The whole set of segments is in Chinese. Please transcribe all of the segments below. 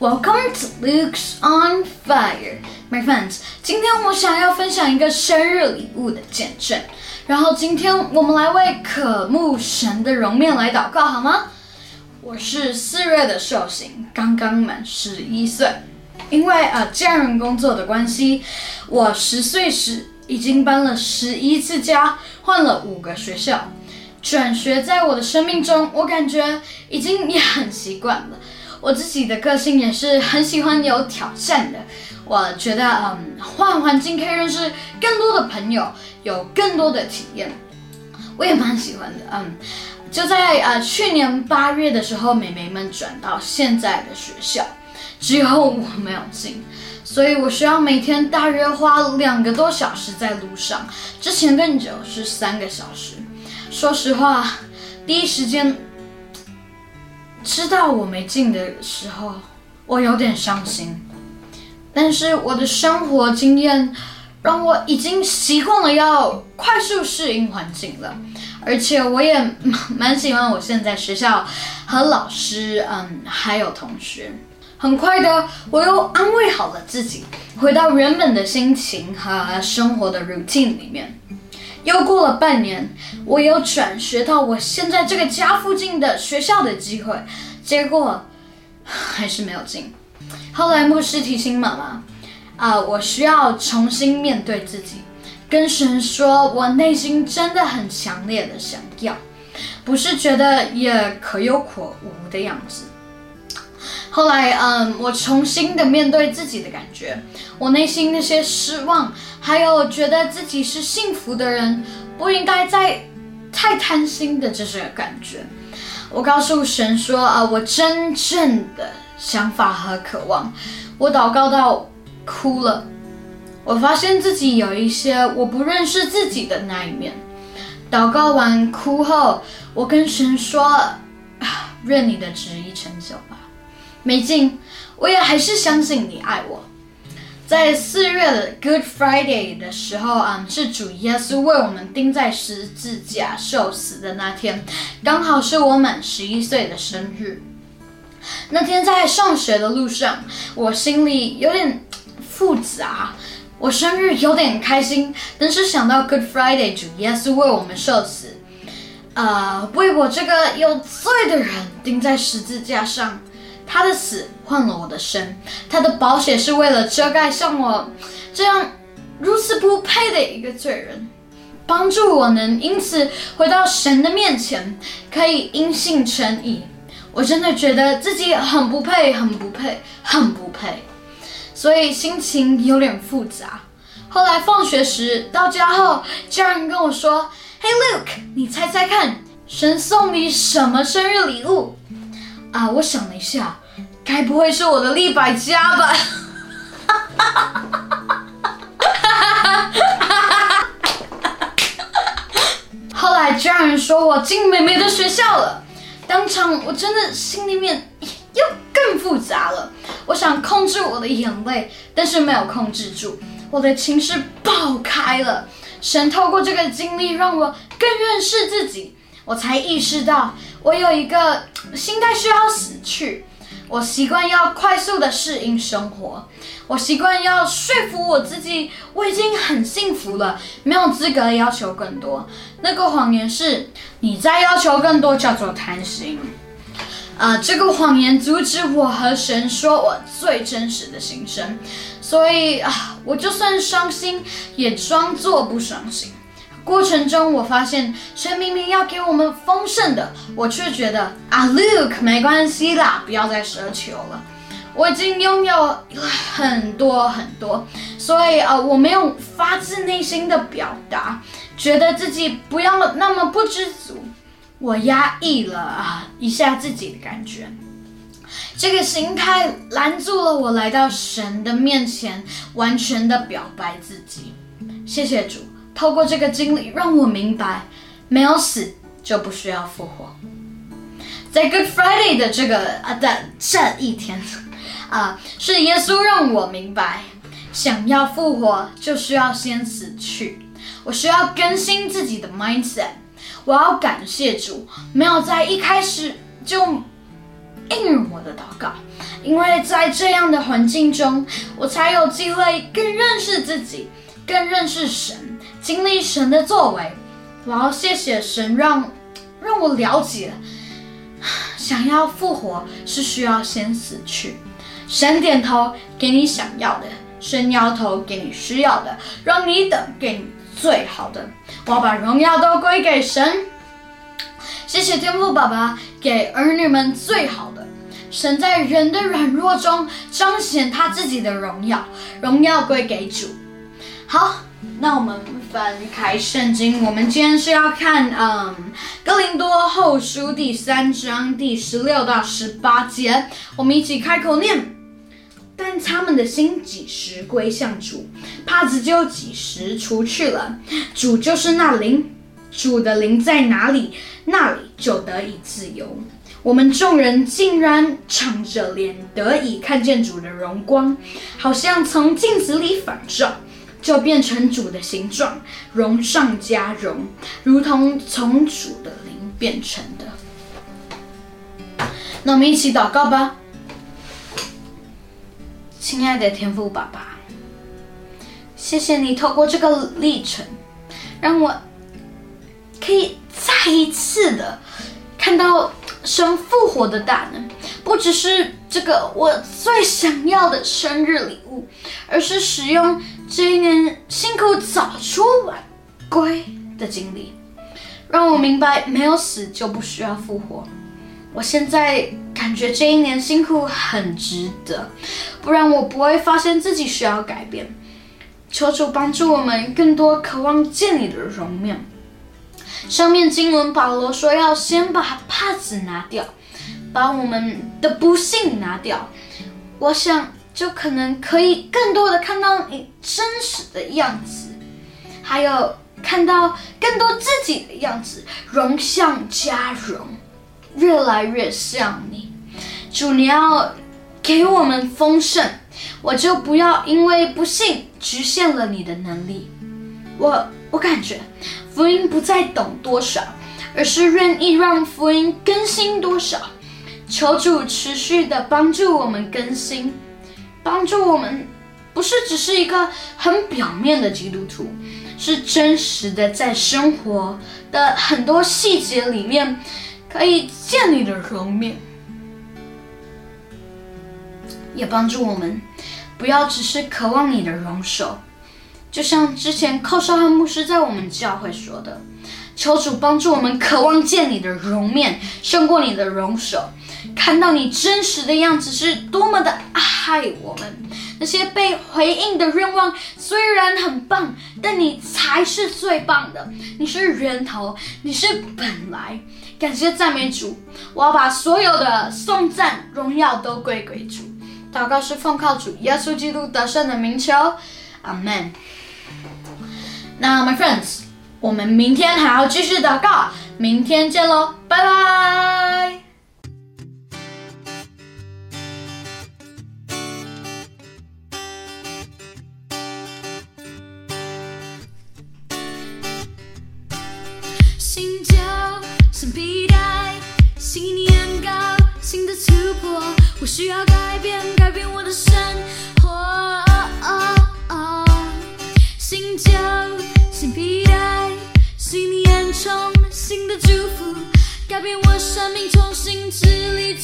Welcome to Luke's on Fire, my friends. 今天我想要分享一个生日礼物的见证。然后今天我们来为渴慕神的容面来祷告，好吗？我是四月的寿星，刚刚满十一岁。因为呃家人工作的关系，我十岁时已经搬了十一次家，换了五个学校。转学在我的生命中，我感觉已经也很习惯了。我自己的个性也是很喜欢有挑战的。我觉得，嗯，换环境可以认识更多的朋友，有更多的体验，我也蛮喜欢的。嗯，就在呃去年八月的时候，美眉们转到现在的学校，只有我没有进，所以我需要每天大约花两个多小时在路上，之前更久是三个小时。说实话，第一时间。知道我没进的时候，我有点伤心。但是我的生活经验让我已经习惯了要快速适应环境了，而且我也蛮喜欢我现在学校和老师，嗯，还有同学。很快的，我又安慰好了自己，回到原本的心情和生活的 routine 里面。又过了半年，我有转学到我现在这个家附近的学校的机会，结果还是没有进。后来牧师提醒妈妈，啊，我需要重新面对自己，跟神说，我内心真的很强烈的想要，不是觉得也可有可无的样子。后来，嗯，我重新的面对自己的感觉，我内心那些失望，还有觉得自己是幸福的人，不应该再太贪心的这些感觉。我告诉神说，啊，我真正的想法和渴望，我祷告到哭了。我发现自己有一些我不认识自己的那一面。祷告完哭后，我跟神说，啊，愿你的旨意成就吧。没劲，我也还是相信你爱我。在四月的 Good Friday 的时候啊，是主耶稣为我们钉在十字架受死的那天，刚好是我满十一岁的生日。那天在上学的路上，我心里有点复杂。我生日有点开心，但是想到 Good Friday 主耶稣为我们受死，呃，为我这个有罪的人钉在十字架上。他的死换了我的生，他的保险是为了遮盖像我这样如此不配的一个罪人，帮助我能因此回到神的面前，可以因信称义。我真的觉得自己很不配，很不配，很不配，所以心情有点复杂。后来放学时到家后，家人跟我说：“Hey Luke，你猜猜看，神送你什么生日礼物？”啊，我想了一下，该不会是我的立百家吧？哈哈哈后来家人说我进美美的学校了，当场我真的心里面又更复杂了。我想控制我的眼泪，但是没有控制住，我的情绪爆开了。神透过这个经历，让我更认识自己。我才意识到，我有一个心态需要死去。我习惯要快速的适应生活，我习惯要说服我自己，我已经很幸福了，没有资格要求更多。那个谎言是，你再要求更多叫做贪心。啊，这个谎言阻止我和神说我最真实的心声，所以啊，我就算伤心，也装作不伤心。过程中，我发现神明明要给我们丰盛的，我却觉得啊，Luke 没关系啦，不要再奢求了。我已经拥有很多很多，所以啊，我没有发自内心的表达，觉得自己不要那么不知足。我压抑了啊一下自己的感觉，这个心态拦住了我来到神的面前，完全的表白自己。谢谢主。透过这个经历，让我明白，没有死就不需要复活。在 Good Friday 的这个啊的这一天，啊，是耶稣让我明白，想要复活就需要先死去。我需要更新自己的 mindset。我要感谢主，没有在一开始就应允我的祷告，因为在这样的环境中，我才有机会更认识自己，更认识神，经历神的作为。我要谢谢神，让让我了解，想要复活是需要先死去。神点头给你想要的，神摇头给你需要的，让你等给你最好的。我要把荣耀都归给神。谢谢天父爸爸给儿女们最好的。神在人的软弱中彰显他自己的荣耀，荣耀归给主。好，那我们翻开圣经，我们今天是要看嗯哥林多后书第三章第十六到十八节，我们一起开口念。但他们的心几时归向主，帕子就几时除去了。主就是那灵，主的灵在哪里，那里就得以自由。我们众人竟然敞着脸得以看见主的荣光，好像从镜子里反照，就变成主的形状，荣上加荣，如同从主的灵变成的。那我们一起祷告吧。亲爱的天父爸爸，谢谢你透过这个历程，让我可以再一次的看到神复活的大能，不只是这个我最想要的生日礼物，而是使用这一年辛苦早出晚归的经历，让我明白没有死就不需要复活。我现在感觉这一年辛苦很值得，不然我不会发现自己需要改变。求主帮助我们更多渴望见你的容面。上面经文保罗说要先把帕子拿掉，把我们的不幸拿掉。我想就可能可以更多的看到你真实的样子，还有看到更多自己的样子，容像加容。越来越像你，主，你要给我们丰盛，我就不要因为不幸局限了你的能力。我我感觉福音不再懂多少，而是愿意让福音更新多少。求主持续的帮助我们更新，帮助我们不是只是一个很表面的基督徒，是真实的在生活的很多细节里面。可以见你的容面，也帮助我们不要只是渴望你的容手。就像之前寇少汉牧师在我们教会说的：“求主帮助我们渴望见你的容面，胜过你的容手。看到你真实的样子是多么的爱我们。那些被回应的愿望虽然很棒，但你才是最棒的。你是源头，你是本来。”感谢赞美主，我要把所有的颂赞荣耀都归给主。祷告是奉靠主耶稣基督得胜的名求，阿门。那 my friends，我们明天还要继续祷告，明天见喽，拜拜。新旧，新皮带，新年高兴的突破，我需要改变，改变我的生活。新旧，新皮带，新年，重新的祝福，改变我生命，重新治理。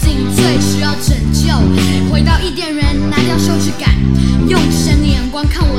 最需要拯救。回到伊甸园，拿掉羞耻感，用神的眼光看我。